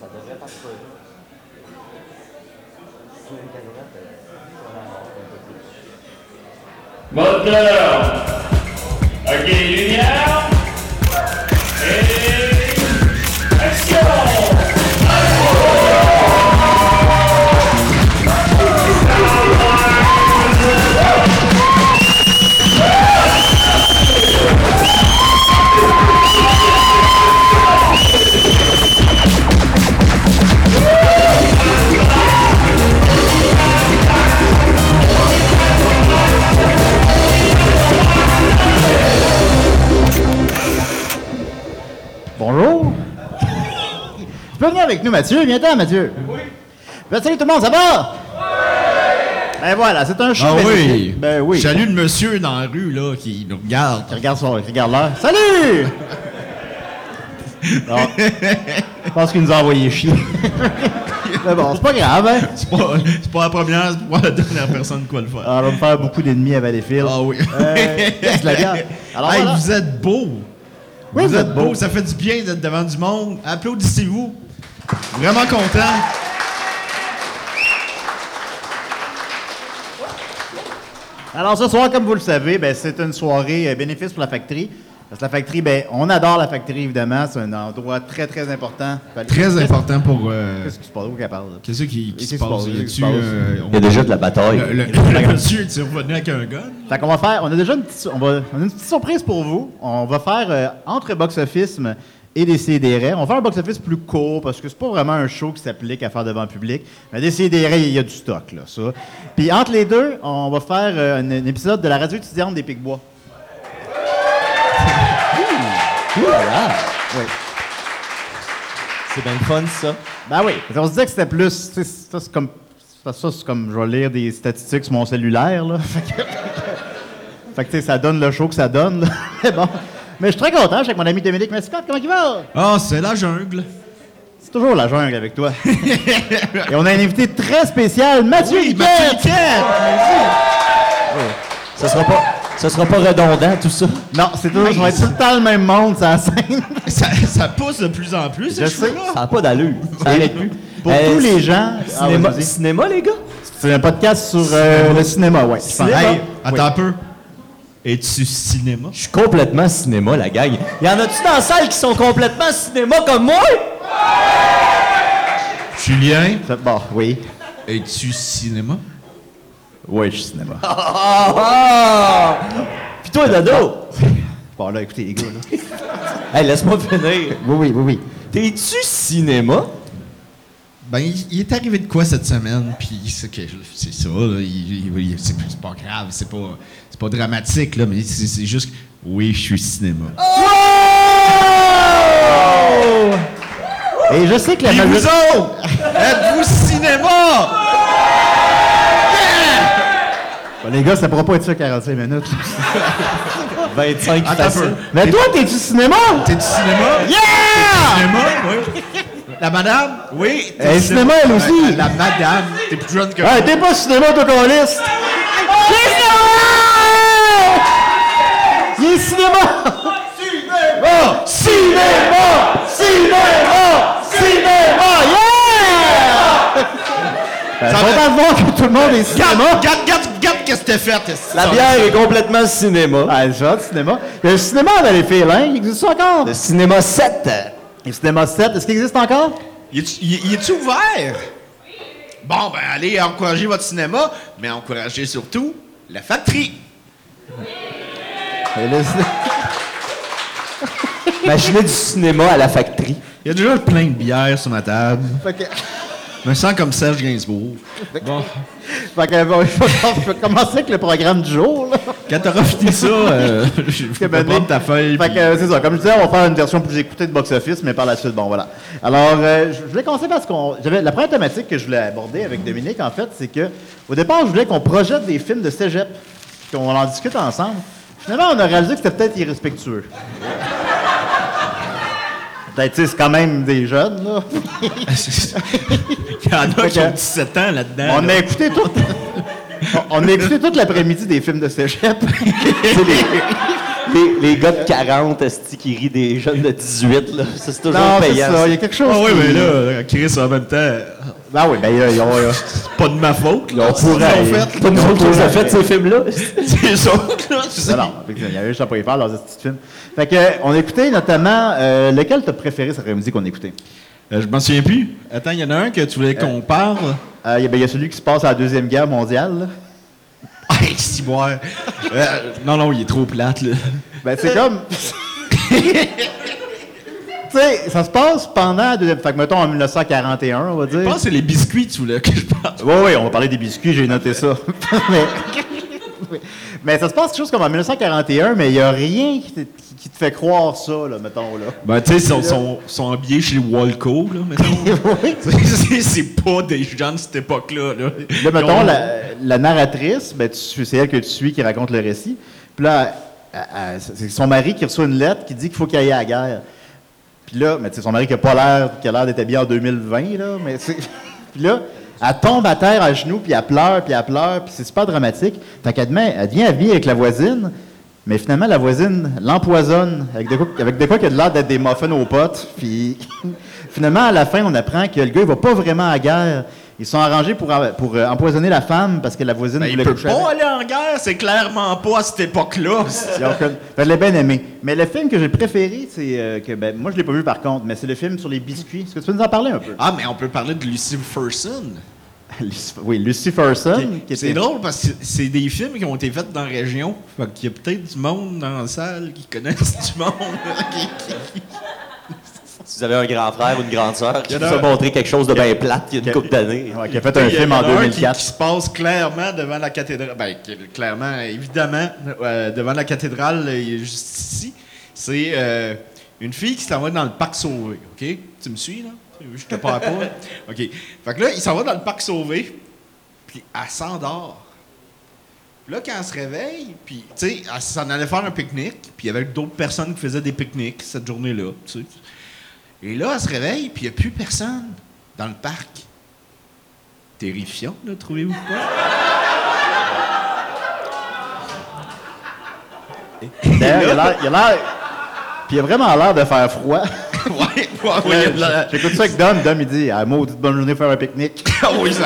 ça devrait euh, on a un plus. Avec nous, Mathieu? Viens-t'en, Mathieu. Oui. Ben, salut tout le monde, ça va? Ben voilà, c'est un show. Ah oui! Ben oui. Je salue le monsieur dans la rue, là, qui nous regarde. Regarde son, regarde l'heure. Salut! Non. Je pense qu'il nous a envoyé chier. Mais bon, c'est pas grave, hein? C'est pas, pas la première, c'est pas la dernière personne qui va le faire. Ah, on va me faire beaucoup d'ennemis à Valleyfield. Ah oui. Euh, yes, la bière? Alors hey, voilà. vous êtes beau. Oui, vous êtes beau. Ça fait du bien d'être devant du monde. Applaudissez-vous. Vraiment content. Alors ce soir, comme vous le savez, ben, c'est une soirée euh, bénéfice pour la factory. Parce que la factory, ben, on adore la factory, évidemment. C'est un endroit très, très important. Très important pour. euh, Qu'est-ce qui se passe? Où qu'elle parle? là? Qu'est-ce qui, qui Qu'est-ce se qui se passe? passe? Y Qu'est-ce qui se passe? euh, Il y a déjà de la bataille. Le, le- monsieur est revenu avec un gun? Fait qu'on va faire, on a déjà une petite, on va, on a une petite surprise pour vous. On va faire euh, entre box-office et des CDR. On va faire un box-office plus court parce que c'est pas vraiment un show qui s'applique à faire devant le public. Mais des CDR, il y a du stock, là, ça. Puis entre les deux, on va faire euh, un, un épisode de la radio étudiante des Picbois. Oui. C'est bien fun, ça. Ben oui. On se disait que c'était plus. Ça, c'est comme. Ça, ça, c'est comme. Je vais lire des statistiques sur mon cellulaire, là. Fait que, fait que, tu sais, ça donne le show que ça donne, là. Mais bon. Mais je suis très content. Je suis avec mon ami Dominique Mascotte. Comment il va? Ah, c'est la jungle. C'est toujours la jungle avec toi. Et on a un invité très spécial, Mathieu Oui. Mathieu. Ça sera pas, ça sera pas redondant, tout ça. Non, c'est toujours. Ça va être tout le temps le même monde, ça scène. Ça, ça pousse de plus en plus, Je sais. Ça n'a pas d'allure. Ça Et arrête plus. Pour Euh, tous les gens. Ah, Cinéma, vas-y. cinéma, les gars? c'est un podcast sur euh, le cinéma, ouais. Cinéma? Hey, attends Oui. un peu. Es-tu cinéma? Je suis complètement cinéma, la gang. Y en a-tu dans la salle qui sont complètement cinéma comme moi? Julien, Bon, oui. es-tu cinéma? Oui, je suis cinéma. Ah! ah! Puis toi, Dodo? Bon, là, écoutez, les gars, là. Hey, laisse-moi finir. Oui, oui, oui, oui. T'es-tu cinéma? Ben, il, il est arrivé de quoi cette semaine, puis c'est que c'est ça, là, il- il- il- c'est c'est pas grave, c'est pas, pas dramatique, là, mais c'est c'est juste, oui, je suis cinéma. Et je sais que la Et vous majorité. autres, êtes-vous cinéma? Bon, les gars, ça pourra pas être ça 45 minutes. 25 Attends un facile. peu. Mais toi, t'es-tu cinéma? T'es-tu cinéma? Yeah! Cinéma, oui. La madame? Oui. t'es Elle est cinéma, elle aussi. La, la madame. T'es plus jeune que Hey, t'es pas cinéma, toi, qu'on liste! Cinéma! Cinéma! Cinéma! Cinéma! Cinéma! Yeah! Ça va- voir que tout le monde est cinéma. Regarde, regarde, regarde, regarde qu'est-ce que t'as fait. La bière est complètement cinéma. Ah, c'est ça, cinéma. Le cinéma dans les filles, hein? Il existe encore? Le cinéma 7. Le cinéma 7, est-ce qu'il existe encore? Il est- il il est-tu ouvert? Bon, ben, allez encourager votre cinéma, mais encouragez surtout la factory. Le ciné- Imaginez du cinéma à la factory. Il y a déjà plein de bières sur ma table. Fait que, Je me sens comme Serge Gainsbourg. Bon, fait que, bon, je vais je vais commencer avec le programme du jour, là. quand t'auras fini ça, euh, je vais ben, prendre ta feuille. Fait puis- que, c'est ça. Comme je disais, on va faire une version plus écoutée de Box Office, mais par la suite, bon, voilà. Alors, euh, je je voulais commencer parce qu'on. j'avais La première thématique que je voulais aborder avec Dominique, en fait, c'est que, au départ, je voulais qu'on projette des films de cégep, qu'on en discute ensemble. Finalement, on a réalisé que c'était peut-être irrespectueux. Peut-être, tu sais, c'est quand même des jeunes, là. Il y en a qui ont que- 17 ans là-dedans. On là. a écouté tout. on a écouté toute l'après-midi des films de cégep. Les, les, les gars de 40 esti, qui rient des jeunes de 18, là? Ça, c'est toujours Non, c'est payant. ça. Il y a quelque chose. Ah oui, qui- mais là, Chris, en même temps, Ben oui, ben ils ont. c'est pas de ma faute. On pourrait. Ils ont fait. Pas nous autres qui nous a fait ces films-là. C'est ça, là. tu sais. Non, non, il y avait juste à pas y faire dans ce petit film. Fait que, euh, on a écouté notamment. euh, lequel t'as préféré cet après-midi qu'on a écouté? Euh, je m'en souviens plus. Attends, il y en a un que tu voulais qu'on parle? Il y a- ben, y a celui qui se passe à la Deuxième Guerre mondiale. là. Hey, si. Euh, non, non, il est trop plate, là. Ben, c'est comme. tu sais, ça se passe pendant la deuxième. Fait que, mettons, en 1941, on va dire. Je pense que c'est les biscuits, tu voulais que je parle. Oui, oui, on va parler des biscuits, j'ai noté ça. mais, mais ça se passe quelque chose comme en 1941, mais il n'y a rien qui te, qui- qui te fait croire ça, là, mettons, là. Ben, tu sais, ils sont, sont, sont habillés chez Walco, là, mettons. oui. C'est- pas des gens de cette époque-là, là. Là, mettons, ont- la, la narratrice, ben, c'est elle que tu suis qui raconte le récit. Puis là, c'est son mari qui reçoit une lettre qui dit qu'il faut qu'il aille à la guerre. Puis là, mais son mari qui n'a pas l'air, qui a l'air d'être habillé en 2020, là, mais c'est- Puis là, elle tombe à terre à genoux, puis elle pleure, puis elle pleure, puis c'est super dramatique. Fait qu'elle elle devient amie avec la voisine, mais finalement, la voisine l'empoisonne avec de quoi, avec de quoi qui a de l'air d'être des muffins aux potes. Puis finalement, à la fin, on apprend que le gars, il va pas vraiment à guerre. Ils sont arrangés pour, pour euh, empoisonner la femme parce que la voisine Ben, il voulait peut coucher pas avec. aller en guerre, c'est clairement pas à cette époque-là. Je l'ai bien aimé. Mais le film que j'ai préféré, c'est euh, que ben, moi je l'ai pas vu par contre, mais c'est le film sur les biscuits. Est-ce que tu peux nous en parler un peu? Ah, mais on peut parler de Lucy Ferson. Oui, Luciferson. qui C'est était- drôle parce que c'est des films qui ont été faits dans la région. Fait qu'il y a peut-être du monde dans la salle qui connaissent du monde. qui- qui- Si vous avez un grand frère ou une grande sœur qui vous a montré quelque chose de bien plate il y a Qui- une couple d'années. Ouais, qui a fait un film en en a un qui- 2004. Qui, se passe clairement devant la cathédrale. Ben, clairement, évidemment, euh, devant la cathédrale, euh, il est juste ici. C'est euh, une fille qui s'en va dans le parc Sauvé. OK? Tu me suis, là? Je te parle pas. OK. Fait que là, il s'en va dans le parc Sauvé, puis elle s'endort. Puis là, quand elle se réveille, puis, tu sais, elle s'en allait faire un pique-nique, puis il y avait d'autres personnes qui faisaient des pique-niques cette journée-là, tu sais. Et là, elle se réveille, puis il n'y a plus personne dans le parc. Terrifiant, là, trouvez-vous pas? D'ailleurs, il a l'air-. Puis il a vraiment l'air de faire froid. ouais, ouais, ouais. là- J'écoute ça avec Dom. Dom, il dit Ah, maudite bonne journée faire un pique-nique. Ah oui, ça-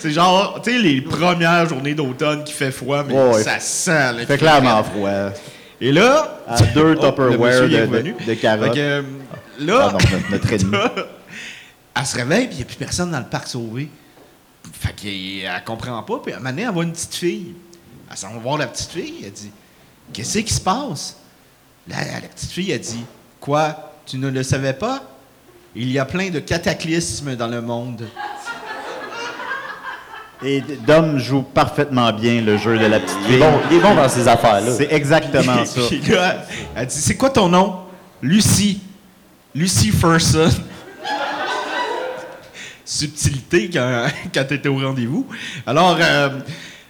C'est genre, tu sais, les premières journées d'automne qui fait froid, mais Ouais, ouais. ça sent. Il fait clairement froid. Et là, À deux Oh, Tupperware de- revenu. de- de carottes. Que, euh, là, Pardon, notre- notre ennemi. elle se réveille, puis il n'y a plus personne dans le parc sauvé. Fait qu'elle comprend pas, puis à un moment donné, elle voit une petite fille. Elle s'en va voir la petite fille, elle dit Qu'est-ce qui se passe la petite fille, elle dit Quoi? Tu ne le savais pas? Il y a plein de cataclysmes dans le monde. Et Dom joue parfaitement bien le jeu de la petite Il est fille. bon, il est bon dans ces affaires-là. C'est exactement ça. Puis là, elle dit C'est quoi ton nom? Lucie. Lucie Ferson. Subtilité quand, quand tu étais au rendez-vous. Alors, euh,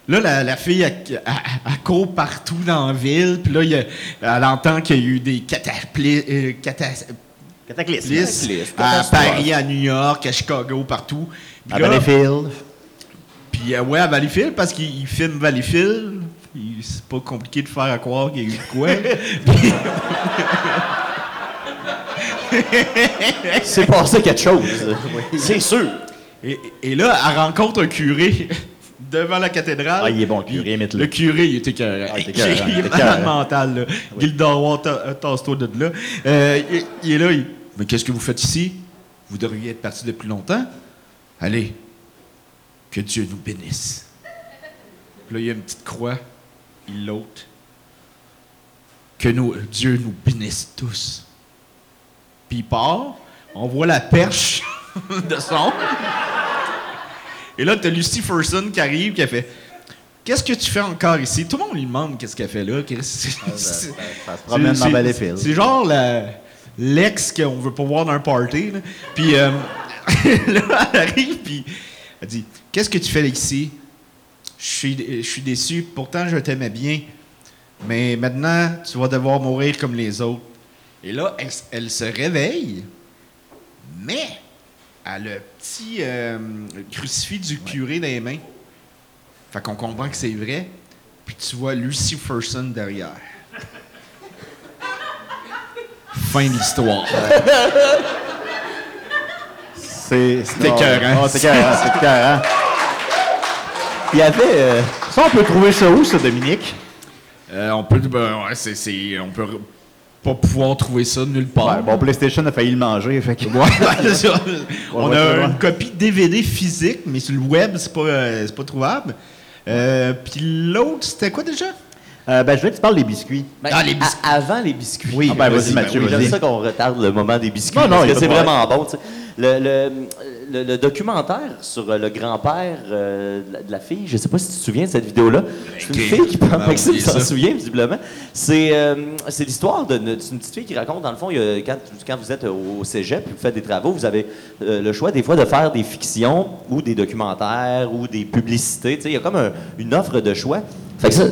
là, la, la fille, elle, elle- elle court partout dans la ville. Puis là, il y a- elle entend qu'il y a eu des catapli- euh, catas- Cataclysme. cataclysmes à. Paris, à New York, à Chicago, partout. Puis À là, Valleyfield. Puis euh, ouais, à Valleyfield, parce qu'il il filme Valleyfield. C'est pas compliqué de faire à croire qu'il y a eu de quoi. Puis- C'est passé quelque chose. C'est sûr. et, et là, elle rencontre un curé devant la cathédrale. Ah, il est bon, le curé, imite-le. Le curé, il était écœurant. Ah, il était il est malade mental, là. Ta- euh, tasse-toi de là. Euh, il, il est là, il... Mais qu'est-ce que vous faites ici? Vous devriez être parti depuis longtemps. Allez, que Dieu nous bénisse. Puis là, il y a une petite croix. Il l'ôte. Que nous, Dieu nous bénisse tous. Puis il part. On voit la perche de son. Et là, t'as Lucy Ferson qui arrive, qui a fait Qu'est-ce que tu fais encore ici? Tout le monde lui demande qu'est-ce qu'elle fait là. C'est- ça se promène dans c'est- Valleyfield. C'est genre la- l'ex qu'on veut pas voir dans un party. là. Puis euh, là, elle arrive, puis elle dit Qu'est-ce que tu fais ici? Je suis, je suis déçu, pourtant je t'aimais bien, mais maintenant tu vas devoir mourir comme les autres. Et là, elle, se réveille, mais elle a le petit euh, crucifix du curé dans les mains. Fait qu'on comprend que c'est vrai. Puis tu vois Lucy Luciferson derrière. fin de l'histoire. C'est C'était écœurant. Oh, c'est écœurant, c'est écœurant. Il y avait. euh, Ça, on peut trouver ça où, ça, Dominique? Euh, on peut, ben, ouais, c'est, c'est- on peut pas pouvoir trouver ça nulle part. Ouais, bon, PlayStation a failli le manger, fait que... Ouais, on ouais, a ouais. une copie DVD physique, mais sur le web, c'est pas, euh, c'est pas trouvable. Euh, Puis l'autre, c'était quoi déjà? Euh, ben, je voulais que tu parles des biscuits. ben, Ah, les biscuits. avant les biscuits. Oui, Ah, ben, vas-y, Mathieu, ben oui, J'aime ça qu'on retarde le moment des biscuits. Non, non, parce que c'est vraiment bon. tu sais. Le, le, le- le documentaire sur euh, le grand-père euh, de la- de la fille, je sais pas si tu te souviens de cette vidéo-là. C'est une fille qui parle, Ben, Maxime s'en souvient visiblement. C'est euh, l'histoire d'une petite fille qui raconte, dans le fond, il y a- quand, quand vous êtes au cégep et vous faites des travaux, vous avez euh, le choix des fois de faire des fictions ou des documentaires ou des publicités. Il y a comme un- une offre de choix. Fait que ça,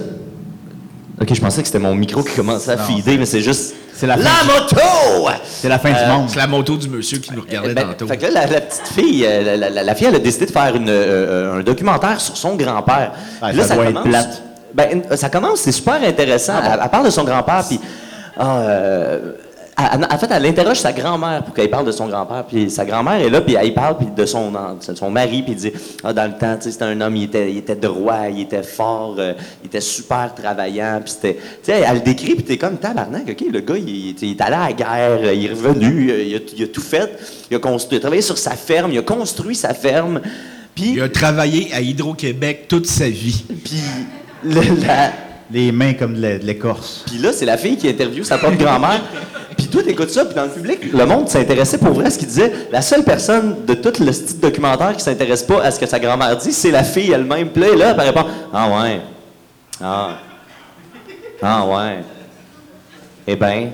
Ok, je pensais que c'était mon micro qui commençait à Non, feeder, mais c'est juste. c'est la la moto! C'est la fin Euh, du monde. C'est la moto du monsieur qui nous regardait Ben, tantôt. Fait que là, la, la petite fille, euh, la, la- la fille, elle a décidé de faire une, euh, un documentaire sur son grand-père. Là, ça doit être commence. plate. Ben, euh, ça commence, c'est super intéressant. Ah bon? elle, elle parle de son grand-père, puis. ah, euh, elle- en fait, elle interroge sa grand-mère pour qu'elle parle de son grand-père. Puis sa grand-mère est là, puis elle parle puis de son, de son mari, puis il dit ah, dans le temps, tu sais, c'était un homme, il était, il était droit, il était fort, euh, il était super travaillant. Puis c'était. Tu sais, elle le décrit, puis t'es comme tabarnak, OK, le gars, il, il- il est allé à la guerre, il est revenu, il a, il a tout fait. Il a, construit, il a travaillé sur sa ferme, il a construit sa ferme. Puis. Il a travaillé à Hydro-Québec toute sa vie. Puis. le- la- Les mains comme de l'écorce. Puis là, c'est la fille qui interviewe sa propre grand-mère. Toi, t'écoutes ça, puis dans le public, le monde s'intéressait pour vrai à ce qu'il disait. La seule personne de tout le style documentaire qui s'intéresse pas à ce que sa grand-mère dit, c'est la fille elle-même. Puis là, elle là, elle Ah ouais. Ah. Ah ouais. Eh ben.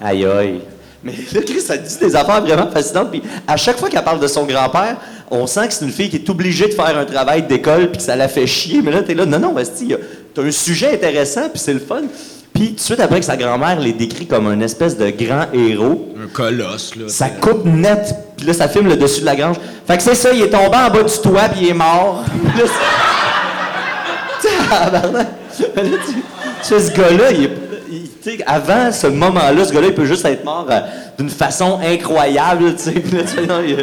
Aïe aïe. Mais là, Chris, ça dit des affaires vraiment fascinantes. Puis à chaque fois qu'elle parle de son grand-père, on sent que c'est une fille qui est obligée de faire un travail d'école puis que ça la fait chier. Mais là, t'es là, non, non, Basti, t'as un sujet intéressant puis c'est le fun. Puis tout de suite après que sa grand-mère les décrit comme un espèce de grand héros, Un colosse, là. ça coupe net. Puis là, ça filme le dessus de la grange. Fait que c'est ça, il est tombé en bas du toit puis il est mort. Là, c'est-. Là, tu, sais, ce gars-là, il est- avant ce moment-là, ce gars-là, il peut juste être mort euh, d'une façon incroyable. là, non, il, a,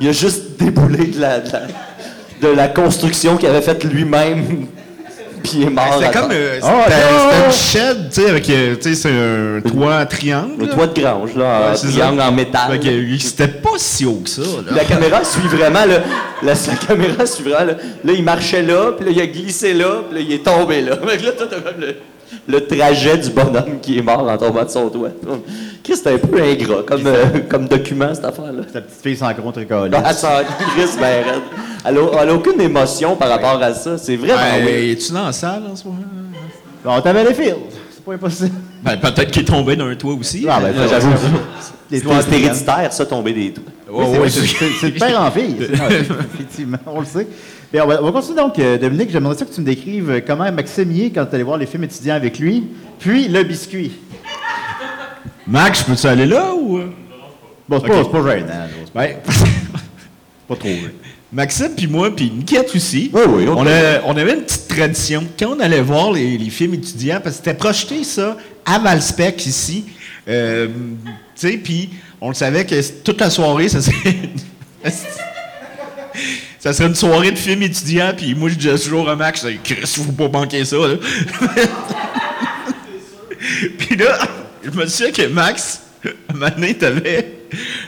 il a juste déboulé de la, de la, de la construction qu'il avait faite lui-même. Puis il est mort. C'était à comme. euh, Oh, c'était non! c'était une shed, tu sais, avec. euh, Tu sais, c'est un toit triangle. Le là. toit de grange, là, en Ouais, c'est triangle ça. en métal. Fait que, C'était pas si haut que ça, là. La caméra suit vraiment, là, la, la caméra suit vraiment, là, là, il marchait là, puis là, il a glissé là, puis là, il est tombé là. Fait que là, toi, t'as comme le, le trajet du bonhomme qui est mort en tombant de son toit. Chris, c'est un peu ingrat comme, euh, comme document, cette affaire-là. Ta petite fille sans gros tricolis. Ben, Elle s'en crisse, ben. Elle a, elle a aucune émotion par rapport à ça. C'est vraiment Ben, weird. Es-tu dans la salle en ce moment? Bon, t'avais les fils. C'est pas impossible. Ben, peut-être qu'il est tombé d'un toit aussi. Ah, ben, Là, J'avoue, Les c'est toits c'est héréditaire, ça, tomber des toits. Oui, c'est- de père en fille. Effectivement, on le sait. Mais on, va, on va continuer donc, euh, Dominique. J'aimerais ça que tu me décrives euh, comment est quand tu allais voir les films étudiants avec lui, puis le biscuit. Max, je peux-tu aller là ou? euh? Bon, c'est pas, c'est pas gênant, là, c'est Ben, pas trop. là. Maxime puis moi, puis Niquette aussi, Oui, oui, on- on, a- on avait une petite tradition. Quand on allait voir les, les films étudiants, parce que c'était projeté ça à Valspec ici, euh, tu sais, puis on le savait que toute la soirée, ça serait... ça serait une soirée de films étudiants, puis moi, je disais toujours à Max, Chris, faut pas manquer ça, là. Puis là, je me souviens que Max, un moment donné, t'avais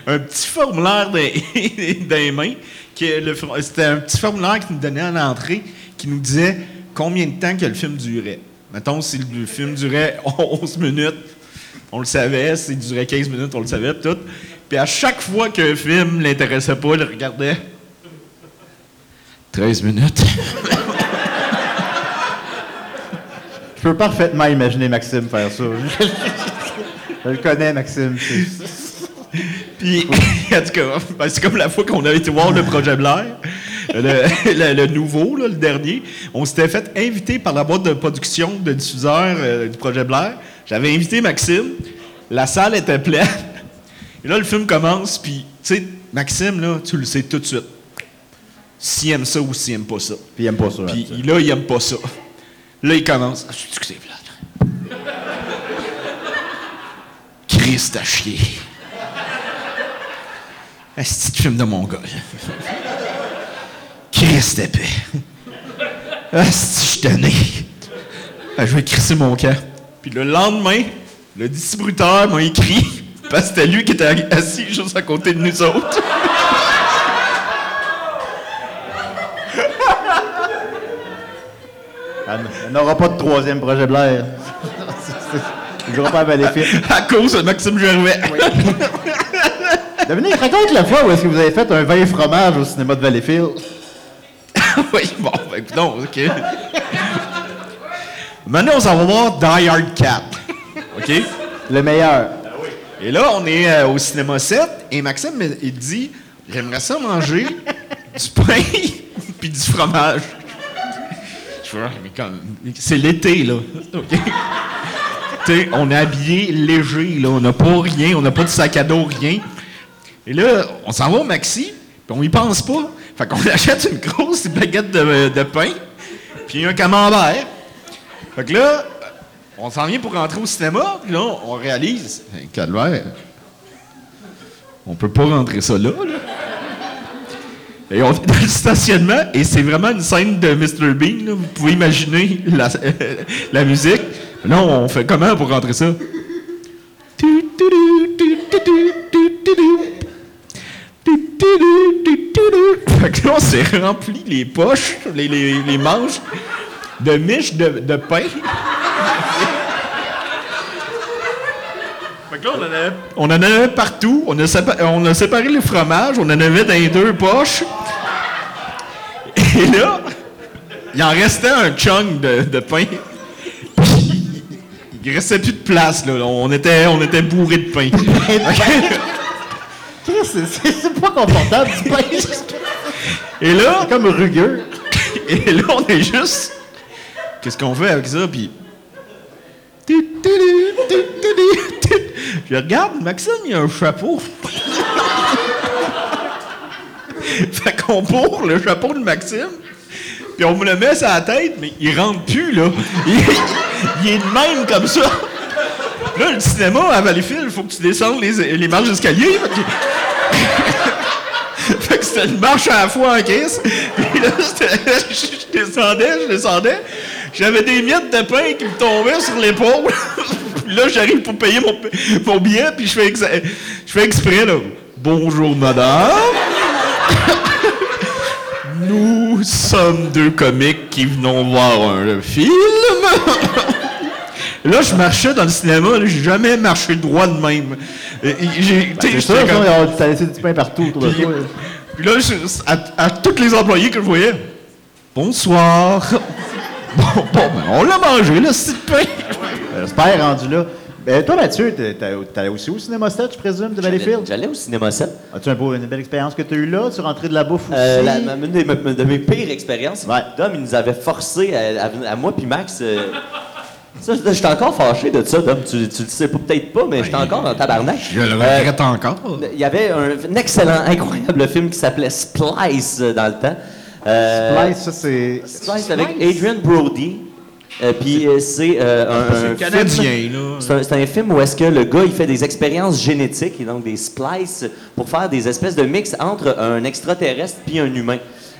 un petit formulaire dans, dans les mains. Que le for- C'était un petit formulaire qui nous donnait en entrée qui nous disait combien de temps que le film durait. Mettons, si le film durait 11 minutes, on le savait. S'il durait 15 minutes, on le savait, tout. Puis à chaque fois qu'un film l'intéressait pas, il le regardait. 13 minutes. Je peux parfaitement imaginer Maxime faire ça. Je le connais, Maxime. Puis, en tout cas, ben, c'est comme la fois qu'on a été voir le projet Blair, le, le- le nouveau, là, le dernier. On s'était fait inviter par la boîte de production de diffuseurs euh, du projet Blair. J'avais invité Maxime. La salle était pleine. Et là, le film commence, puis, tu sais, Maxime, là, tu le sais tout de suite. S'il aime ça ou s'il aime pas ça. Puis il aime pas ça. Puis là, il aime pas ça. Là, il commence. Ah, plate? Christ à chier. Un petit film de mongol. Christ épais. Asti, je suis tanné. Ah, je vais crisser mon camp. Puis le lendemain, le distributeur m'a écrit, parce que c'était lui qui était assis juste à côté de nous autres. Elle n'aura pas de troisième projet Blair. Jouera pas à à cause de Maxime Gervais. Dominique, raconte la fois où est-ce que vous avez fait un vin et fromage au cinéma de Valleyfield. oui, bon, ben, non, OK. Maintenant, on s'en va voir Die Hard 4. OK? Le meilleur. Et là, on est euh, au cinéma 7 et Maxime, me- il dit J'aimerais ça manger du pain puis du fromage. Je fais, Ah, mais comme, c'est l'été, là. OK? Tu sais, on est habillé léger, là. On n'a pas rien, on n'a pas de sac à dos, rien. Et là, on s'en va au Maxi, puis on y pense pas. Fait qu'on achète une grosse baguette de, pain, puis un camembert. Fait que là, on s'en vient pour rentrer au cinéma, puis là, on réalise, hey, calvaire, on peut pas rentrer ça là, là. Et on est dans le stationnement, et c'est vraiment une scène de Mr. Bean, là. Vous pouvez imaginer la, la musique. Là, on fait comment pour rentrer ça? Fait que là, on s'est rempli les poches, les, les, les manches de miches de, de pain. Fait que là, on en avait, on en avait partout. On a, sépa- on a séparé les fromages. On en avait dans les deux poches. Et là, il en restait un chunk de, de pain. Il restait plus de place, là. On était, on était bourrés de pain. C'est- C'est c'est pas confortable du pain. C'est Et là, comme rugueux. Et là, on est juste. Qu'est-ce qu'on fait avec ça? Puis. Je regarde, Maxime, il a un chapeau. fait qu'on bourre le chapeau de Maxime, puis on me le met sur la tête, mais il rentre plus, là. Il, il est de même comme ça. Là, le cinéma à Valleyfield, il faut que tu descendes les, les marches d'escalier. fait que- c'était une marche à la fois en crise. Puis là, je descendais, je descendais. J'avais des miettes de pain qui me tombaient sur l'épaule. Là, j'arrive pour payer mon, mon billet, puis je fais, je fais exprès, là. Bonjour, madame. Nous sommes deux comiques qui venons voir un film. Là, je marchais dans le cinéma, là, j'ai jamais marché droit de même. J'ai- tu sais, C'est sûr, comme- ça, t'as laissé du pain partout autour de puis, toi. puis là, je- à, à tous les employés que je voyais, bonsoir. Bon, bon, ben, on l'a mangé, le petit pain. J'espère rendu là. Ben, toi, Mathieu, t'allais aussi au cinéma 7, je présume, de Valleyfield? J'allais au cinéma 7. As-tu un beau- une belle expérience que tu as eue là? Tu es rentré de la bouffe aussi? Euh, la- ma- une des- de mes pires expériences, Ouais. Dom, il nous avait forcé, à, à- à moi puis Max. euh, ça, je j'étais encore fâché de ça, Dom. Tu, tu le sais peut-être pas, mais j'étais encore en tabarnak. Je le Euh, regrette encore. Il y avait un, un excellent, incroyable film qui s'appelait Splice euh, dans le temps. Euh, Splice, ça, c'est. Splice avec Adrian Brody. Euh, Puis euh, c'est euh, un, Canadien, là. C'est un, film où est-ce que le gars il fait des expériences génétiques et donc des splices pour faire des espèces de mix entre un extraterrestre puis un humain.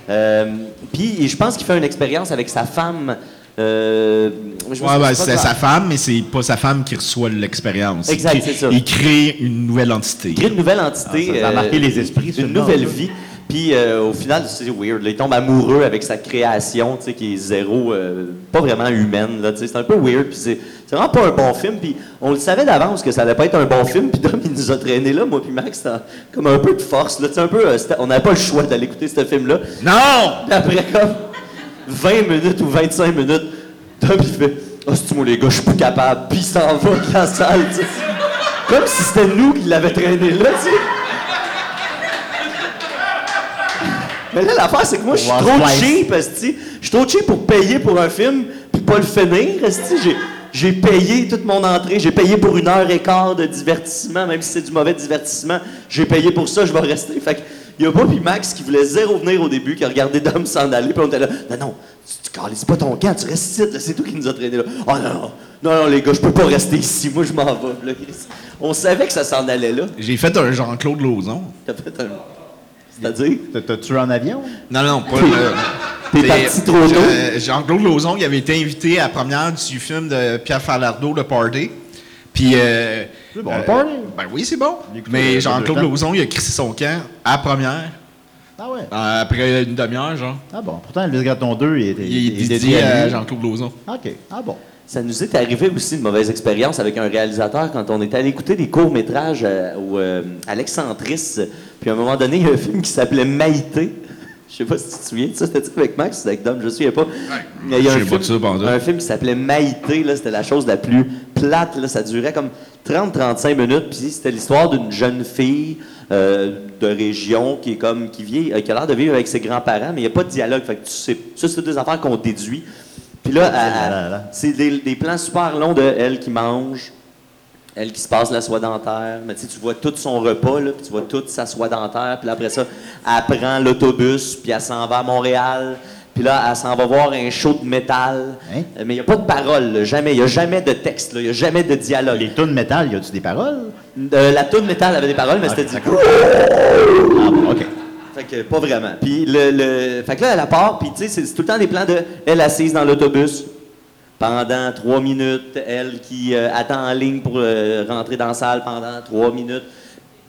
Euh, puis je pense qu'il fait une expérience avec sa femme. Euh, Ouais, ben, c'est sa femme, mais c'est pas sa femme qui reçoit l'expérience. Exact, Il- c'est ça. Il crée une nouvelle entité. Il crée une nouvelle entité. Ah, ça, ça a marqué les esprits, ce Une nouvelle vie. Puis euh, au final, c'est weird. là, il tombe amoureux avec sa création, tu sais, qui est zéro, euh, pas vraiment humaine. Là, tu sais, c'est un peu weird. Puis c'est c'est vraiment pas un bon film. Puis on le savait d'avance que ça allait pas être un bon film. Puis Dom, il nous a traîné là, moi puis Max, c'était comme un peu de force. Là, tu sais, un peu, euh, on n'avait pas le choix d'aller écouter ce film-là. Non! Puis après comme 20 minutes ou 25 minutes, Dom, il fait « Ah, c'est moi les gars, je suis plus capable. » Puis il s'en va de la salle. Comme si c'était nous qui l'avait traîné là, tu sais. Mais là, l'affaire, c'est que moi, je suis trop cheap. Je suis trop cheap pour payer pour un film puis pas le finir, j'ai payé toute mon entrée. J'ai payé pour une heure et quart de divertissement, même si c'est du mauvais divertissement. J'ai payé pour ça, je vais rester. Fait que Il y a pas puis Max qui voulait zéro venir au début, qui a regardé Dom s'en aller, puis on était là. Non, non, tu, tu calisses pas ton camp, tu restes ici, là, c'est toi qui nous a traînés là. Oh non, non, non, non, les gars, je peux pas rester ici, moi je m'en vais. Là, on savait que ça s'en allait là. J'ai fait un Jean-Claude Lauzon. T'as fait un. C'est-à-dire, T'as- tué en avion? Non, non, pas le. t'es c'est- parti trop tôt? euh, Jean-Claude Lauzon, il avait été invité à la première du film de Pierre Falardeau, Le Party. Puis. euh, C'est bon, euh, Le Party. Ben oui, c'est bon. Mais le- Jean-Claude. Lauzon, il a crissé son camp à première, Ah ouais. euh, après une demi-heure, genre. Ah bon. Pourtant, le Graton 2, il était. Il est était dédié à lui. Jean-Claude Lauzon. OK. Ah bon. Ça nous est arrivé aussi une mauvaise expérience avec un réalisateur quand on était allé écouter des courts-métrages euh, euh, Alexandris. Puis à un moment donné, il y a un film qui s'appelait Maïté. Je sais pas si tu te souviens de ça. C'était avec Max ou avec Dom? Je me souviens pas. Mais il y a je un sais pas film, de ça, pantoute. un film qui s'appelait Maïté. là, C'était la chose la plus plate. Là. Ça durait comme 30-35 minutes. Puis c'était l'histoire d'une jeune fille euh, de région qui est comme qui vit, euh, qui a l'air de vivre avec ses grands-parents, mais il n'y a pas de dialogue. Fait que tu sais, ça, c'est des affaires qu'on déduit. Puis là, là. c'est des, des plans super longs de elle qui mange, elle qui se passe la soie dentaire. Mais tu sais, tu vois tout son repas, là, puis tu vois toute sa soie dentaire. Puis après ça, elle prend l'autobus, puis elle s'en va à Montréal. Puis là, elle s'en va voir un show de métal. Hein? Euh, Mais il n'y a pas de parole, là, jamais. Il n'y a jamais de texte, il n'y a jamais de dialogue. Les tunes métal, y a-tu des paroles? Euh, la tune métal avait des paroles, mais c'était du Ah bon, OK. fait que pas vraiment. Puis le, le- fait que là, elle part, puis tu sais, c'est tout le temps des plans de elle assise dans l'autobus pendant trois minutes, elle qui euh, attend en ligne pour euh, rentrer dans la salle pendant trois minutes.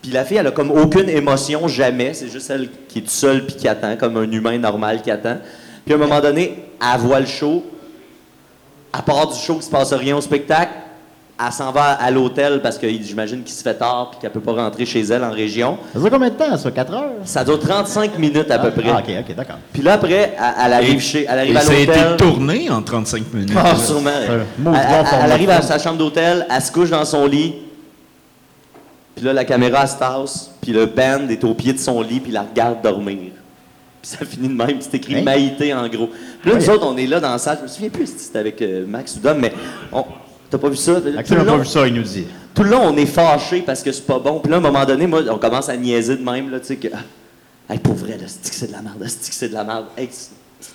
Puis la fille, elle a comme aucune émotion, jamais. C'est juste elle qui est seule puis qui attend, comme un humain normal qui attend. Puis à un moment donné, elle voit le show. À part du show, il se passe rien au spectacle. Elle s'en va à l'hôtel parce que j'imagine qu'il se fait tard puis qu'elle peut pas rentrer chez elle en région. Ça dure combien de temps, ça? 4 heures? Ça dure 35 minutes à peu près. Ah, OK, OK, d'accord. Puis là, après, elle, elle arrive, Et- chez, elle arrive Et à ça a été l'hôtel. tourné en 35 minutes. Ah, sûrement. Euh, Elle, elle- arrive à sa chambre d'hôtel, elle se couche dans son lit. Puis là, la caméra se tasse. Puis le band est au pied de son lit, puis il la regarde dormir. Puis ça finit de même. C'est écrit Hein? Maïté en gros. Puis là, Oui. nous autres, on est là dans la salle. Je me souviens plus si c'était avec euh, Max ou Dom, mais on- t'as pas vu ça? Le n'a pas long- vu ça, il nous dit. tout le long, on est fâché parce que c'est pas bon. Puis là, à un moment donné, moi, on commence à niaiser de même, là, tu sais, que. ah, Hey, pour vrai, là, c'est que c'est de la merde, c'est de la merde. Hey, c'est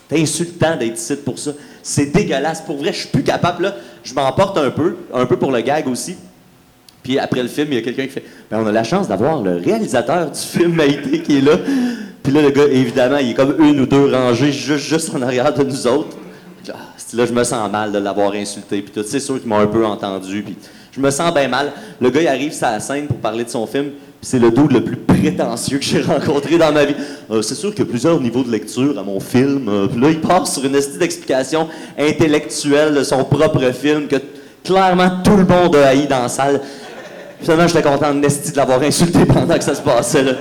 c'est insultant d'être ici pour ça. C'est dégueulasse. Pour vrai, je suis plus capable, là. Je m'emporte un peu, un peu pour le gag aussi. Puis après le film, il y a quelqu'un qui fait ben, On a la chance d'avoir le réalisateur du film Maïté qui est là. Puis là, le gars, évidemment, il est comme une ou deux rangées juste, juste en arrière de nous autres. Puis Là, je me sens mal de l'avoir insulté. Puis tout, c'est sûr qu'ils m'ont un peu entendu. Puis je me sens bien mal. Le gars, il arrive sur la scène pour parler de son film. Puis c'est le dude le plus prétentieux que j'ai rencontré dans ma vie. Euh, c'est sûr qu'il y a plusieurs niveaux de lecture à mon film. Euh, puis là, il part sur une esti d'explication intellectuelle de son propre film que clairement tout le monde a haï dans la salle. Finalement, j'étais content de Nesty de l'avoir insulté pendant que ça se passait. Là.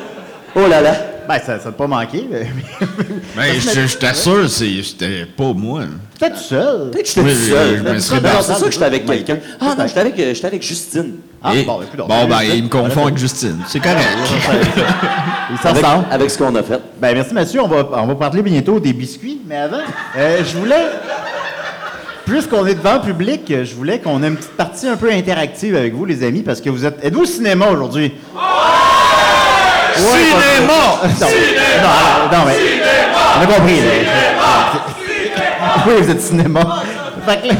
Oh là là. Ben, ça n'a pas manqué. mais- Mais je, je t'assure, c'était pas moi. Peut-être tout seul. Peut-être que j'étais Oui, tout je- seul. je me Non, serais non, dans c'est sûr que j'étais avec quelqu'un. Ah non, j'étais avec, j'étais avec Justine. Ah, Et- bon, écoute, on bon, va- ben, il me confond avec Justine. C'est correct. Ils s'en Avec, avec ce qu'on a fait. Ben, merci Mathieu. On va, on va parler bientôt des biscuits. Mais avant, euh, je voulais. Puisqu'on est devant le public, je voulais qu'on ait une petite partie un peu interactive avec vous, les amis, parce que vous êtes. Êtes-vous au cinéma aujourd'hui? Cinéma! Non, non, non, mais. On a compris, là. Oui, vous êtes cinéma. Fait que, là,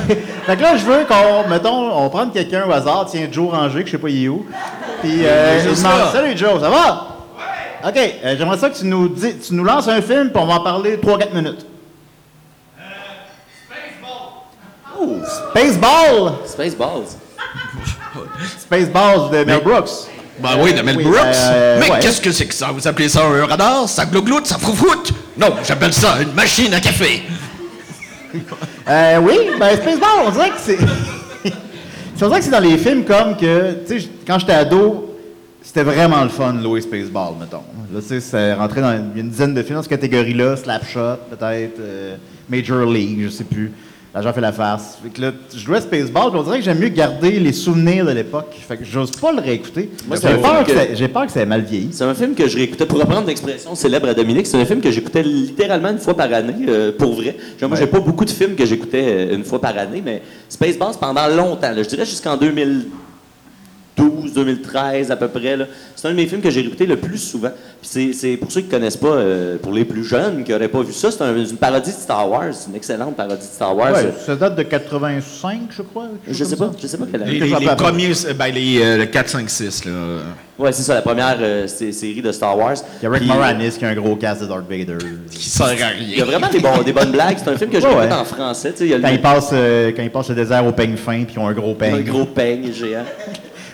fait que là, je veux qu'on, mettons, on prenne quelqu'un au hasard, tiens, Joe Ranger, que je sais pas il est où. Puis, euh, Il demande. Salut Joe, ça va? OK, euh, j'aimerais ça que tu nous, dis, tu nous lances un film, puis on va en parler 3-4 minutes. Spaceball! Spaceballs. Spaceballs de Mel Brooks. Ben oui, de Mel Oui, Brooks. euh, Mais ouais. qu'est-ce que c'est que ça? Vous appelez ça un radar? Ça glougloute? Ça froufroute? Non, j'appelle ça une machine à café. Euh, oui, ben Spaceball, on dirait que c'est. c'est dirait que c'est dans les films comme que, tu sais, quand j'étais ado, c'était vraiment le fun louer Spaceball, mettons. Là, tu sais, c'est rentré dans une dizaine de films dans cette catégorie-là, Slapshot, peut-être, euh, Major League, je sais plus. L'agent fait la farce. Fait que là, je jouais Spaceball, puis on dirait que j'aime mieux garder les souvenirs de l'époque. Fait que j'ose pas le réécouter. Moi, J'ai peur, que que- ça- j'ai peur que ça ait mal vieilli. C'est un film que je réécoutais, pour reprendre l'expression célèbre à Dominique, c'est un film que j'écoutais littéralement une fois par année, euh, pour vrai. Genre, moi, j'ai pas beaucoup de films que j'écoutais euh, une fois par année, mais Spaceballs pendant longtemps, là, je dirais jusqu'en 2000, 2012, 2013 à peu près. là. C'est un de mes films que j'ai réécouté le plus souvent. Puis c'est- c'est pour ceux qui ne connaissent pas, euh, pour les plus jeunes qui n'auraient pas vu ça, c'est un- une parodie de Star Wars. C'est une excellente parodie de Star Wars. Ouais, ça date de 85, je crois. je sais pas, ça. je sais pas quelle Les, année. les- premiers, ben, les, euh, le 4, 5, 6, là. Ouais, c'est ça, la première euh, sé- série de Star Wars. Il y a Rick Puis, Moranis qui a un gros cast de Darth Vader. Qui sert à Il y a rien. vraiment des, bons- des bonnes blagues. C'est un film que je Ouais, en français. tu sais, Il y a le, Quand il passe, euh, quand il passe le désert au peigne fin, puis ils ont un gros peigne. un gros peigne géant.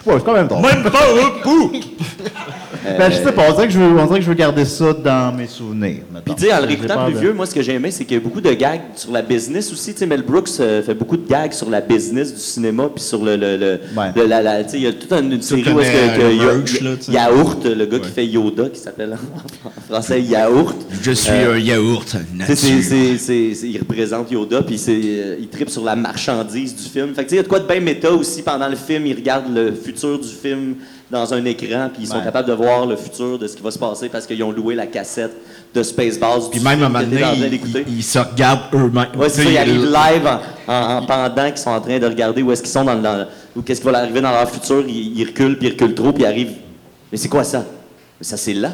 Ouais, c'est quand même drôle. Même pas bout! Ben, je sais pas, on dirait, que je veux, on dirait que je veux garder ça dans mes souvenirs. Puis tu sais, en le réécoutant plus de- vieux, moi ce que j'ai aimé, c'est qu'il y a beaucoup de gags sur la business aussi. Tu sais, Mel Brooks euh, fait beaucoup de gags sur la business du cinéma, puis sur le, le, le- Ouais. le- la, la- tu sais, il y a toute une, une série où est-ce que. Yaourt, le gars qui fait Yoda, qui s'appelle en français Yaourt. Je suis Euh, un yaourt nature. c'est- c'est- c'est- c'est- il représente Yoda, puis c'est, euh, il tripe sur la marchandise du film. Fait que, tu sais, il y a de quoi de bien méta aussi pendant le film. Il regarde le futur du film dans un écran, puis ils sont capables de voir le futur de ce qui va se passer parce qu'ils ont loué la cassette de Spaceballs. Puis même à un moment donné, ils, d'écouter. ils- ils se regardent eux-mêmes. Ouais, c'est ça, ils arrivent live en, en- en pendant qu'ils sont en train de regarder où est-ce qu'ils sont dans le. dans- ou qu'est-ce qui va leur arriver dans leur futur. Ils, ils reculent, puis ils reculent trop, puis ils arrivent. Mais c'est quoi ça? Mais ça, c'est là?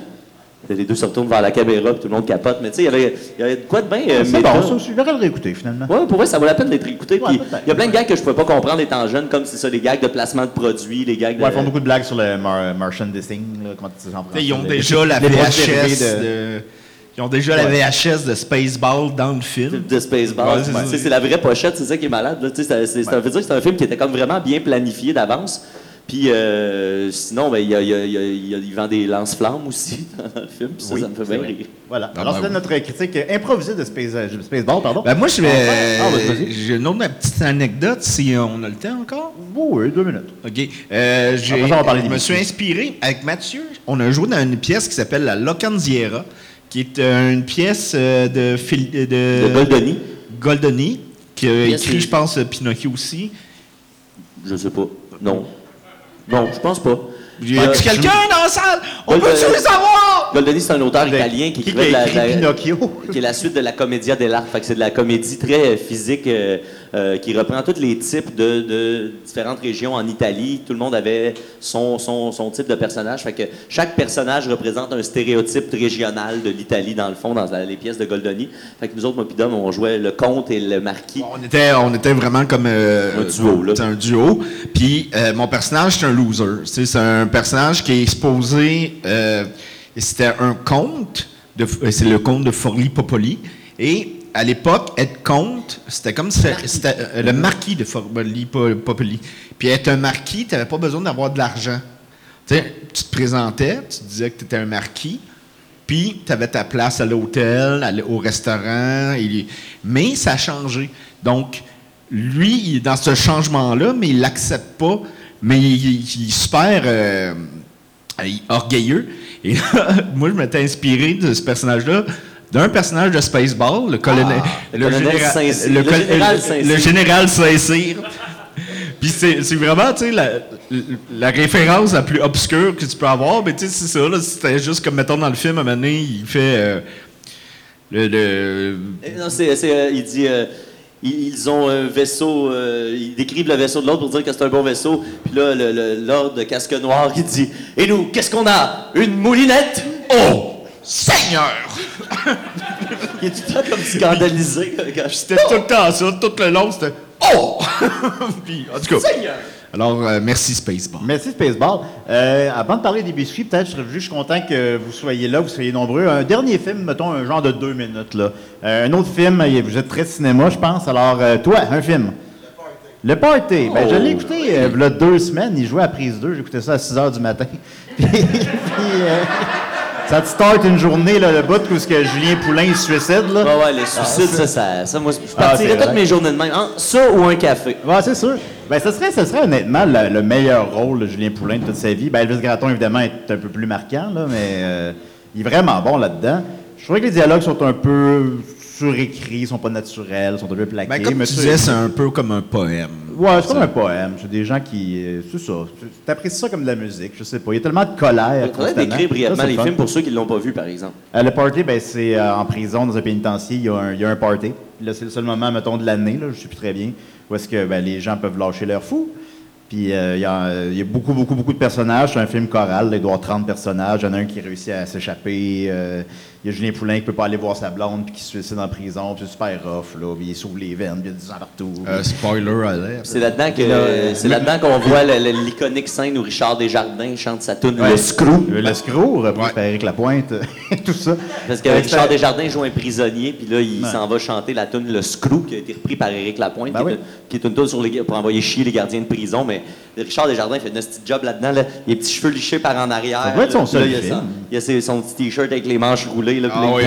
Les deux se retournent vers la caméra, puis tout le monde capote. Mais tu sais, il y avait- il y avait de quoi de bien. euh, C'est bon, ça aussi. Je devrais le réécouter, finalement. Ouais, pour vrai, ça vaut la peine d'être écouté. Ouais, il y a plein de gags que je pouvais pas comprendre étant jeune, comme c'est ça, les gags de placement de produits, les gags de. Ouais, ils font beaucoup de blagues sur le mar merchandising, là, comment tu. Ils ont Les- déjà la VHS de... Ils ont déjà la. VHS de Spaceball dans le film. de Spaceballs. Ouais, c'est la vraie pochette, c'est ça qui est malade. là. Tu sais, c'est- c'est- ça veut dire que c'est un film qui était comme vraiment bien planifié d'avance. Puis euh, sinon, ben, il y a- il y a- il y a- il y a- il vend des lance-flammes aussi dans le film. Puis ça, Oui, ça me fait bien rire. Voilà. Ah, Alors, ben c'était notre critique improvisée de Space, euh, Spaceball, pardon. Ben moi, je vais. Ah, vas-y, vas-y. J'ai une autre petite anecdote, si on a le temps encore. Oui, oui, deux minutes. OK. Euh, j'ai- Après ça, on va parler je me suis inspiré avec Mathieu. On a joué dans une pièce qui s'appelle La Locandiera, qui est euh, une pièce de, Phil- de, De Goldoni, Goldoni, qui a écrit, je pense, Pinocchio aussi. je sais pas. Non. Non, je pense pas. Y a quelqu'un dans la salle? On peut-tu les avoir? Goldoni, c'est un auteur italien qui Qui écrivait de a la, écrit de la- Pinocchio? qui est la suite de la Commedia dell'arte. Fait que c'est de la comédie très euh, physique euh, euh, qui reprend tous les types de, de différentes régions en Italie. Tout le monde avait son, son, son type de personnage. Fait que chaque personnage représente un stéréotype régional de l'Italie, dans le fond, dans les pièces de Goldoni. Fait que nous autres, Dom, on jouait le comte et le marquis. On était, on était vraiment comme euh, Un duo, là. C'est un duo. Puis mon personnage, c'est un loser. C'est un personnage qui est exposé. C'était un conte. de- euh, C'est le conte de Forli Popoli. Et à l'époque, être comte, c'était comme si c'était euh, le marquis de Forli Po- Popoli. Puis être un marquis, tu n'avais pas besoin d'avoir de l'argent. Tu te présentais, tu disais que tu étais un marquis. Puis, tu avais ta place à l'hôtel, au restaurant. et- mais ça a changé. Donc, lui, il est dans ce changement-là, mais il l'accepte pas. Mais il, il- il est super euh, orgueilleux. Et là, moi, je m'étais inspiré de ce personnage-là, d'un personnage de Spaceball, le colonel, le colonel général- Saint-Cyr. le Le général Saint-Cyr. le général Saint-Cyr. Puis c'est vraiment, tu sais, la, la référence la plus obscure que tu peux avoir. Mais tu sais, c'est ça, là, c'était juste comme, mettons, dans le film, à un moment donné, il fait euh, le... le- Eh, Non, c'est, c'est, euh, il dit. euh, ils ont un vaisseau, euh, ils décrivent le vaisseau de l'autre pour dire que c'est un bon vaisseau. Puis là, le, le- Lord de Casque Noir, il dit Et nous, qu'est-ce qu'on a? Une moulinette? Oh! Seigneur! Il est tout le temps comme scandalisé. quand je- C'était tout le temps ça, tout le long, c'était Oh! Puis, en tout cas. Seigneur! Alors, euh, merci Spaceball. Merci Spaceball. Euh, avant de parler des biscuits, peut-être je serais juste content que vous soyez là, vous soyez nombreux. Un dernier film, mettons un genre de deux minutes. Là. Euh, un autre film, vous êtes très cinéma, je pense. Alors, euh, toi, un film. Le Party. Ben, je l'ai écouté euh, il y a deux semaines. Il jouait à prise 2. J'écoutais ça à 6 h du matin. puis, puis, euh, ça te start une journée, là, le bout où ce que Julien Poulain il se suicide. Là. Ouais, ouais, les suicides, ça, ça, ça, moi, je Ah, partirais toutes mes journées de même. Hein, ça ou un café. Ouais, c'est sûr. Ben, ce serait, ce serait honnêtement le, le meilleur rôle de Julien Poulain de toute sa vie. Ben, Elvis Gratton, évidemment, est un peu plus marquant, là, mais euh, il est vraiment bon là-dedans. Je trouvais que les dialogues sont un peu surécrits, sont pas naturels, sont un peu plaqués. Ben, comme mais tu disais, c'est un peu comme un poème. Ouais, c'est comme un poème. C'est des gens qui. euh, c'est ça. Tu apprécies ça comme de la musique, je sais pas. Il y a tellement de colère. Il faudrait constamment. décrire brièvement c'est les le fun. films pour ceux qui ne l'ont pas vu, par exemple. Euh, le party, ben, c'est euh, en prison, dans un pénitencier, il y a un, il y a un party. Puis là, c'est le seul moment, mettons, de l'année, là, je sais plus très bien, où est-ce que ben, les gens peuvent lâcher leur fou. Puis euh, il y, a, beaucoup, beaucoup, beaucoup de personnages. C'est un film choral. il doit y avoir 30 personnages. Il y en a un qui réussit à s'échapper. euh, il y a Julien Poulain qui peut pas aller voir sa blonde puis qui se suicide en prison. Puis c'est super rough. Là. Puis il s'ouvre les veines. Puis il y a du sang partout. Euh, spoiler alert. C'est là-dedans que Là, c'est là-dedans qu'on voit l'iconique scène où Richard Desjardins chante sa tune Ouais. Le Screw. Le, le Screw, repris Ouais. par Éric Lapointe. tout ça. Parce que Euh, Richard Desjardins joue un prisonnier, puis là, il Ouais. s'en va chanter la tune Le Screw, qui a été repris par Éric Lapointe, Ben qui, oui. est, qui est une tune sur les, pour envoyer chier les gardiens de prison. Mais Richard Desjardins fait un petit job là-dedans. Là. Il a les petits cheveux lichés par en arrière. Ça doit être son là, puis là, seul il a son- Il a ses- son petit t-shirt avec les manches roulées. Là, Ah là, oui,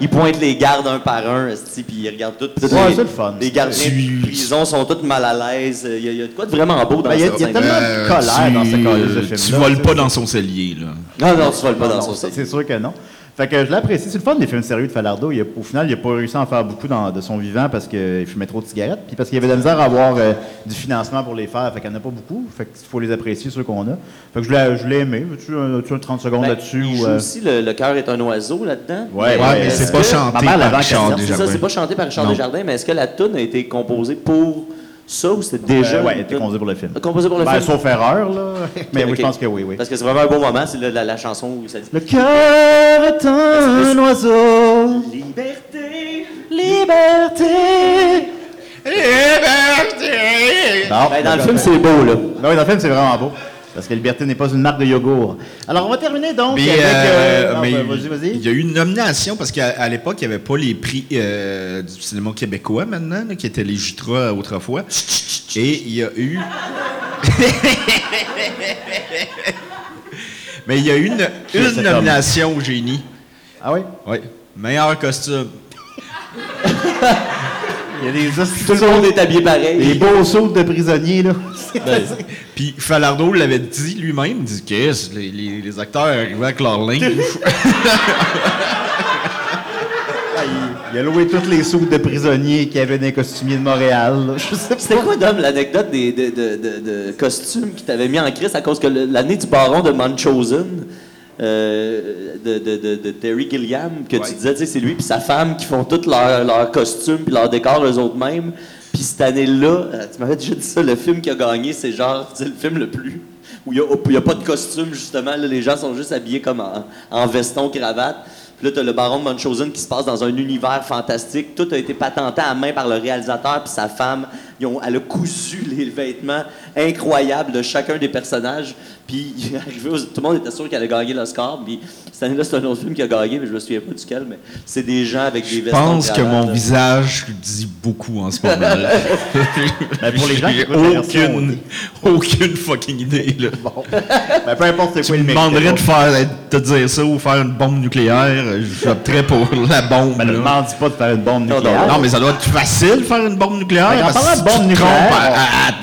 il, pointe, il les gardes un par un, puis il regarde tout. Ouais, les, le fun. Les gardiens de prison sont tous mal à l'aise. Il y, a, il y a de quoi de vraiment beau dans Ben, il y a- il y a tellement- de colère dans ce cas-là, ce Tu film-là, voles pas dans son cellier, là. Non, non, tu voles pas Non, dans non, son set. C'est sûr que non. Fait que je l'apprécie. C'est le fun des films sérieux de Falardo. Il a- au final, il n'a pas réussi à en faire beaucoup dans- de son vivant parce qu'il fumait trop de cigarettes. Puis parce qu'il avait de la misère à avoir euh, du financement pour les faire. Fait qu'il n'y en a pas beaucoup. Fait qu'il faut les apprécier, ceux qu'on a. Fait que je l'ai, aimé. Un, as-tu un 30 secondes Ben, là-dessus? il joue euh, aussi le, le cœur est un oiseau là-dedans. Ouais, Ouais, mais est-ce c'est pas chanté par Richard Desjardins. c'est pas chanté par Richard. Desjardins, mais est-ce que la tune a été composée pour ça ou c'était déjà. euh, elle était toune- composé pour le film. Composée pour le Ben, film. sauf erreur, là. Mais oui, je pense que oui, oui. Parce que c'est vraiment un beau moment, c'est la, la- la chanson où ça dit. Le cœur est un oiseau. Liberté! Liberté. Non, Ben, dans le film, c'est beau, là. Ben oui, dans le film, c'est vraiment beau. Parce que Liberté n'est pas une marque de yogourt. Alors, on va terminer donc Mais, avec... euh, euh, non, mais ben, vas-y, il vas-y. y a eu une nomination parce qu'à l'époque, il n'y avait pas les prix euh, du cinéma québécois maintenant, là, qui étaient les Jutra autrefois. Et il y a eu. Mais il y a eu une, une nomination au génie. Ah oui? Oui. Meilleur costume. Il y a des Tout le monde est habillé pareil. des beaux sauts de prisonniers, là. Ben, Puis Falardeau l'avait dit lui-même, il dit que les, les- les acteurs arrivaient avec leur linge. Ah, il, il a loué tous les sauts de prisonniers qu'il y avait dans les costumiers de Montréal. là. Je sais C'était quoi, Dom, l'anecdote des, de, de, de- de costumes qui t'avait mis en crise à cause que l'année du baron de Munchausen, euh, de, de, de, de Terry Gilliam, que tu Ouais. disais, tu c'est lui puis sa femme qui font tous leurs leurs costumes puis leurs décors eux autres mêmes. Puis cette année-là, euh, tu m'avais déjà dit ça, le film qui a gagné, c'est genre, le film le plus. où il n'y a, pas de costume, justement. là, les gens sont juste habillés comme en, en veston, cravate. Puis là, tu as le baron de Munchausen qui se passe dans un univers fantastique. Tout a été patenté à main par le réalisateur puis sa femme. Ils ont, elle a cousu les vêtements incroyables de chacun des personnages. Puis, tout le monde était sûr qu'elle allait gagner l'Oscar. Puis, cette année-là, c'est un autre film qui a gagné, mais je me souviens pas duquel. Mais c'est des gens avec des Je vestons. pense que mon là. visage dit beaucoup en ce moment. là. Ben, pour les gens qui aucune, aucune fucking idée. Là. Bon. Ben, peu importe c'est Tu quoi demanderais de faire, te dire ça ou faire une bombe nucléaire, j'opterais pour la bombe. Ben, ne demande pas de faire une bombe Non, nucléaire. Non, mais ça doit être facile de faire une bombe nucléaire. Ben, bombe tu te nucléaire, trompes, elle-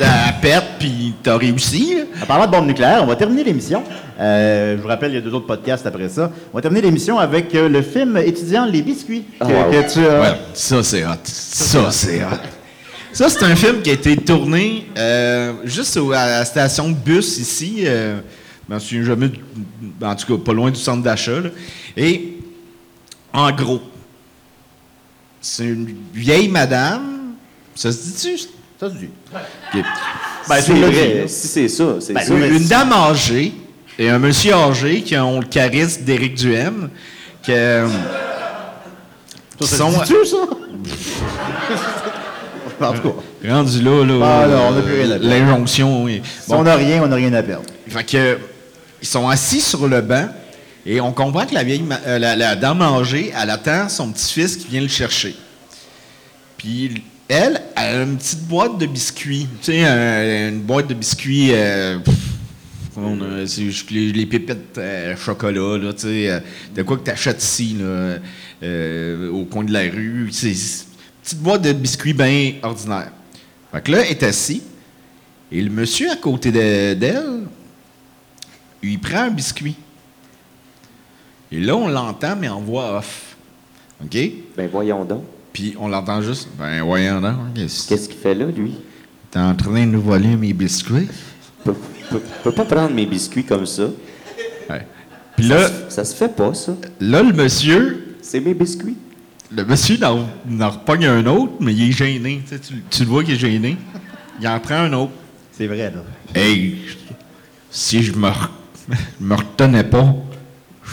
elle- elle pète, puis t'as réussi. En parlant de bombe nucléaire, on va terminer l'émission. Euh, je vous rappelle, il y a deux autres podcasts après ça. On va terminer l'émission avec euh, le film étudiant Les Biscuits que, Ah, wow. que tu as. Ouais, ça c'est hot. Ça c'est hot. Ça, c'est un film qui a été tourné euh, juste à la station de bus ici. Euh, je m'en souviens jamais, en tout cas, pas loin du centre d'achat. Et, en gros, c'est une vieille madame. Ça se dit-tu? Ça se dit. Ok. Ben, c'est vrai. Si c'est ça, c'est Ben, ça. Une dame âgée et un monsieur âgé qui ont le charisme d'Éric Duhem. Euh, qui Ça sont dit-tu, ça? en tout cas, rendus là, là Ah, non, on n'a plus rien à l'injonction. si on n'a rien, on n'a rien à perdre. Fait que, ils sont assis sur le banc et on comprend que la vieille euh, la, la dame âgée, elle attend son petit-fils qui vient le chercher. Puis elle, a une petite boîte de biscuits. Tu sais, un- une boîte de biscuits. euh, les, pépites euh, chocolat, là, tu sais, euh, de quoi que tu achètes ici, là, au coin de la rue. C'est petite boîte de biscuits bien ordinaire. Fait que là, elle est assis. Et le monsieur à côté de- d'elle, il prend un biscuit. Et là, on l'entend, mais en voix off. OK? Ben voyons donc. Puis on l'entend juste. Ben, voyons donc. Qu'est-ce Qu'est-ce qu'il fait là, lui? T'es en train de nous voler mes biscuits? peut, peut, peut pas prendre mes biscuits comme ça. Ouais. Puis là, Ça se fait pas, ça. là, le monsieur, C'est mes biscuits. le monsieur n'en n'en repogne un autre, mais il est gêné. Tu, sais, tu- tu le vois qu'il est gêné. Il en prend un autre. C'est vrai, là. Hey, si je me, re- me retenais pas,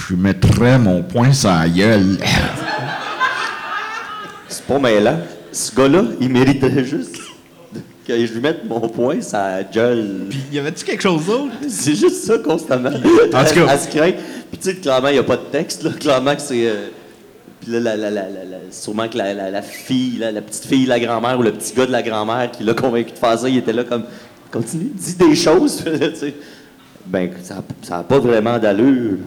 je mettrais mon poing sur la gueule. Pas mêlant. Ce gars-là, il mériterait juste que je lui mette mon poing sa gueule. Puis, y avait-tu quelque chose d'autre? C'est juste ça constamment. En tout cas- elle se craint. Puis tu sais, clairement, il n'y a pas de texte. Là. Clairement que c'est... euh, Puis là, la, la, la, sûrement que la, fille, la petite fille de la grand-mère ou le petit gars de la grand-mère qui l'a convaincu de faire ça, il était là comme... Continue, dis des choses. Ben, ça n'a pas vraiment d'allure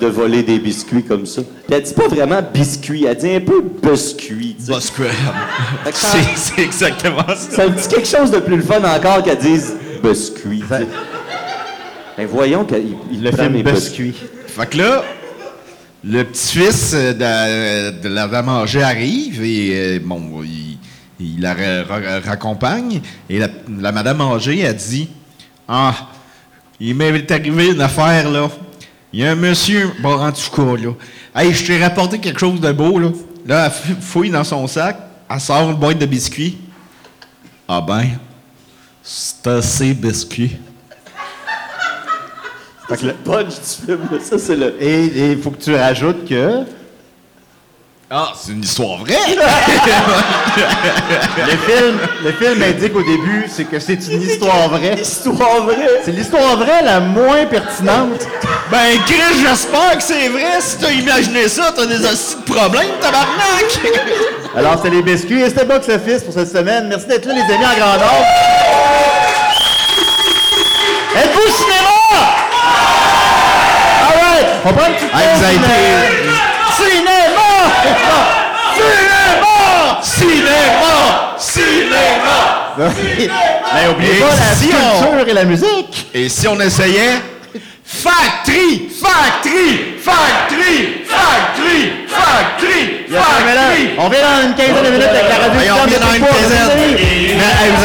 de voler des biscuits comme ça. Puis elle dit pas vraiment biscuit, elle dit un peu biscuit. Fait ça- C'est exactement ça. C'est un petit quelque chose de plus le fun encore qu'elle dise biscuit. Ben voyons qu'il il Le film mes Biscuit. Fait que là, le petit-fils euh, de, de la dame âgée arrive et, euh, bon, il, il la ra- ra- raccompagne. Et la, la madame âgée a dit Ah, il m'est arrivé une affaire, là. Il y a un monsieur, bon, en tout cas, là. Hey, je t'ai rapporté quelque chose de beau, là. Là, elle fouille dans son sac, elle sort une boîte de biscuits. Ah ben, c'est assez biscuit. C'est le punch du film, ça c'est le... Et il faut que tu rajoutes que Ah, c'est une histoire vraie! le film, le film indique au début c'est que c'est une histoire vraie. Histoire vraie! C'est l'histoire vraie la moins pertinente. Ben, Chris, j'espère que c'est vrai. Si t'as imaginé ça, t'as des hosties de problèmes, tabarnak! Alors, c'était les biscuits et c'était Box Office pour cette semaine. Merci d'être là, les amis, en grandeur. Êtes-vous au cinéma? All right, on prend une petite pause, Cinéma! Cinéma! Cinéma! Cinéma! Mais oubliez pas la si on- culture et la musique. Et si on essayait? Factory! Factory! Factory! Factory! Factory! Factory! On vient dans une quinzaine de minutes avec la radio on vient dans une quinzaine.